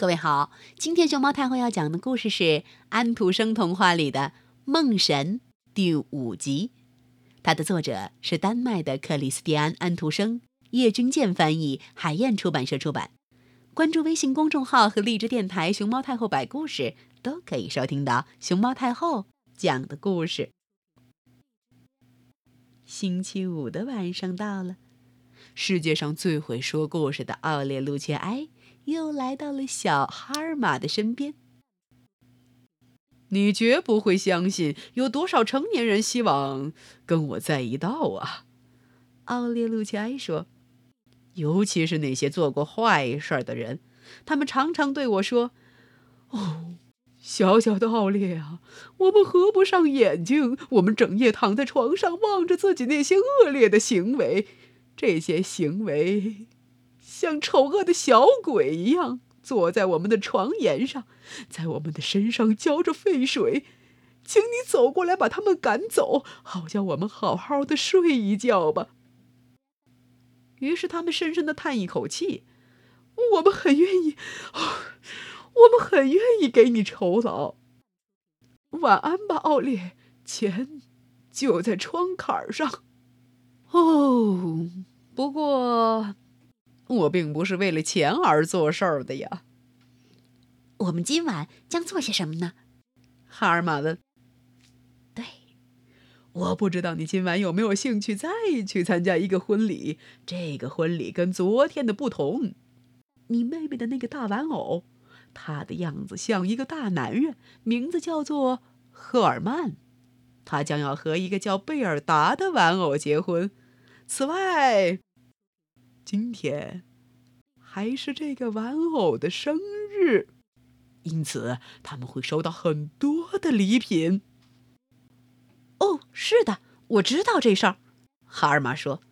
各位好，今天熊猫太后要讲的故事是安徒生童话里的《梦神》第五集，它的作者是丹麦的克里斯蒂安·安徒生，叶君健翻译，海燕出版社出版。关注微信公众号和荔枝电台“熊猫太后摆故事”，都可以收听到熊猫太后讲的故事。星期五的晚上到了，世界上最会说故事的奥列路切埃。又来到了小哈尔玛的身边。你绝不会相信，有多少成年人希望跟我在一道啊？奥列路奇埃说：“尤其是那些做过坏事的人，他们常常对我说：‘哦，小小的奥列啊，我们合不上眼睛，我们整夜躺在床上望着自己那些恶劣的行为，这些行为。’”像丑恶的小鬼一样坐在我们的床沿上，在我们的身上浇着沸水，请你走过来把他们赶走，好叫我们好好的睡一觉吧。于是他们深深的叹一口气，我们很愿意，我们很愿意给你酬劳。晚安吧，奥列，钱就在窗槛上。哦，不过。我并不是为了钱而做事儿的呀。我们今晚将做些什么呢？哈尔玛问。对，我不知道你今晚有没有兴趣再去参加一个婚礼。这个婚礼跟昨天的不同。你妹妹的那个大玩偶，她的样子像一个大男人，名字叫做赫尔曼。他将要和一个叫贝尔达的玩偶结婚。此外。今天还是这个玩偶的生日，因此他们会收到很多的礼品。哦，是的，我知道这事儿。哈尔玛说：“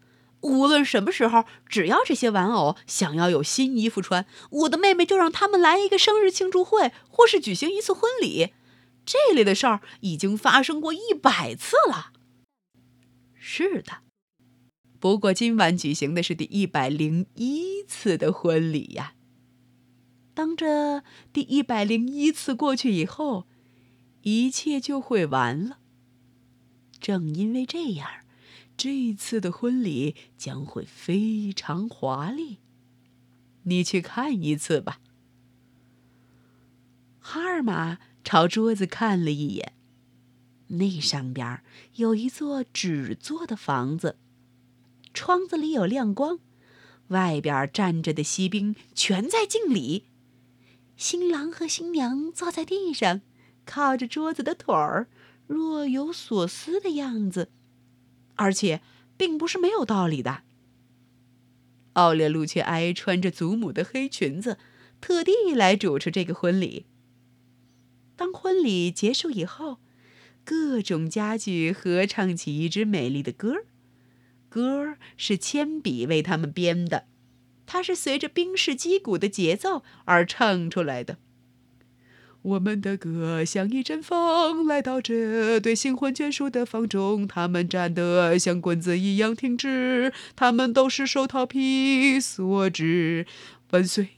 无论什么时候，只要这些玩偶想要有新衣服穿，我的妹妹就让他们来一个生日庆祝会，或是举行一次婚礼。这类的事儿已经发生过一百次了。”是的。不过今晚举行的是第一百零一次的婚礼呀。当这第一百零一次过去以后，一切就会完了。正因为这样，这次的婚礼将会非常华丽。你去看一次吧。哈尔玛朝桌子看了一眼，那上边有一座纸做的房子。窗子里有亮光，外边站着的锡兵全在敬礼。新郎和新娘坐在地上，靠着桌子的腿儿，若有所思的样子，而且并不是没有道理的。奥列路却埃穿着祖母的黑裙子，特地来主持这个婚礼。当婚礼结束以后，各种家具合唱起一支美丽的歌儿。歌是铅笔为他们编的，它是随着冰室击鼓的节奏而唱出来的。我们的歌像一阵风来到这对新婚眷属的房中，他们站得像棍子一样挺直，他们都是手套皮所制。万岁，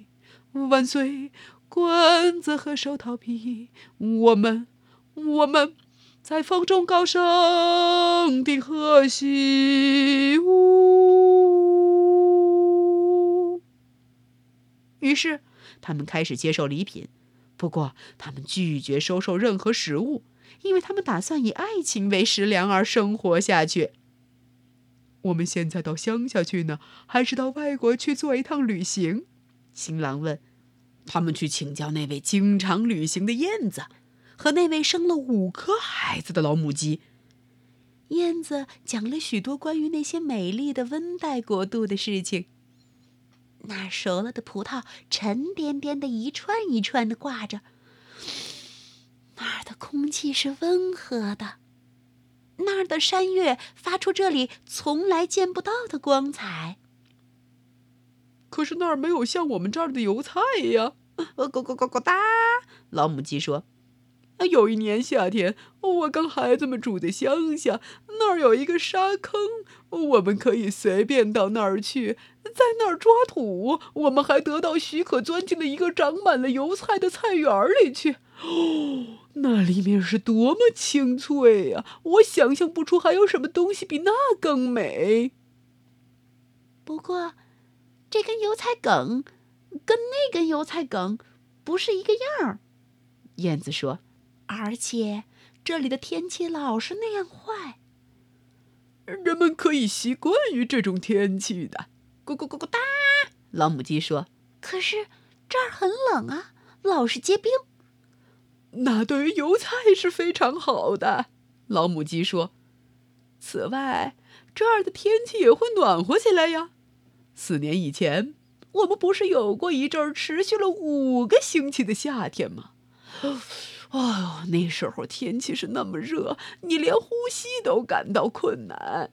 万岁，棍子和手套皮，我们，我们。在风中高声的和息，呜。于是，他们开始接受礼品。不过，他们拒绝收受任何食物，因为他们打算以爱情为食粮而生活下去。我们现在到乡下去呢，还是到外国去做一趟旅行？新郎问。他们去请教那位经常旅行的燕子。和那位生了五颗孩子的老母鸡，燕子讲了许多关于那些美丽的温带国度的事情。那儿熟了的葡萄沉甸甸的一串一串的挂着，那儿的空气是温和的，那儿的山岳发出这里从来见不到的光彩。可是那儿没有像我们这儿的油菜呀！呱呱呱呱呱哒，老母鸡说。有一年夏天，我跟孩子们住在乡下，那儿有一个沙坑，我们可以随便到那儿去，在那儿抓土。我们还得到许可，钻进了一个长满了油菜的菜园里去。哦，那里面是多么清脆呀！我想象不出还有什么东西比那更美。不过，这根油菜梗跟那根油菜梗不是一个样儿。燕子说。而且这里的天气老是那样坏。人们可以习惯于这种天气的。咕咕咕咕哒，老母鸡说：“可是这儿很冷啊，老是结冰。”那对于油菜是非常好的。老母鸡说：“此外，这儿的天气也会暖和起来呀。四年以前，我们不是有过一阵持续了五个星期的夏天吗？”哎呦，那时候天气是那么热，你连呼吸都感到困难。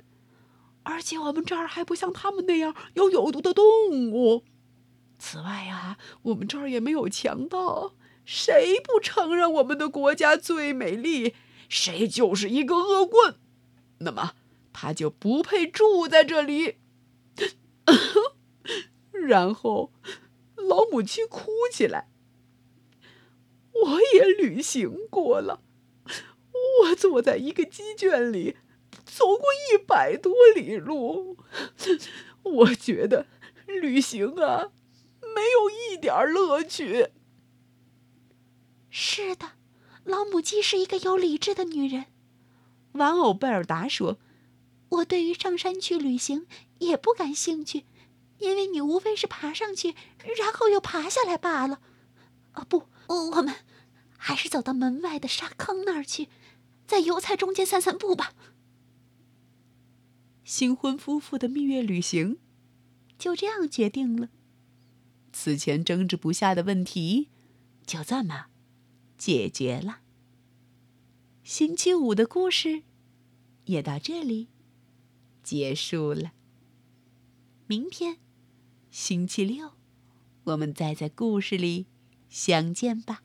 而且我们这儿还不像他们那样有有毒的动物。此外呀，我们这儿也没有强盗。谁不承认我们的国家最美丽，谁就是一个恶棍。那么他就不配住在这里。然后，老母亲哭起来。我也旅行过了，我坐在一个鸡圈里，走过一百多里路。我觉得旅行啊，没有一点乐趣。是的，老母鸡是一个有理智的女人。玩偶贝尔达说：“我对于上山去旅行也不感兴趣，因为你无非是爬上去，然后又爬下来罢了。”啊，不，我们。还是走到门外的沙坑那儿去，在油菜中间散散步吧。新婚夫妇的蜜月旅行就这样决定了。此前争执不下的问题就这么解决了。星期五的故事也到这里结束了。明天星期六，我们再在故事里相见吧。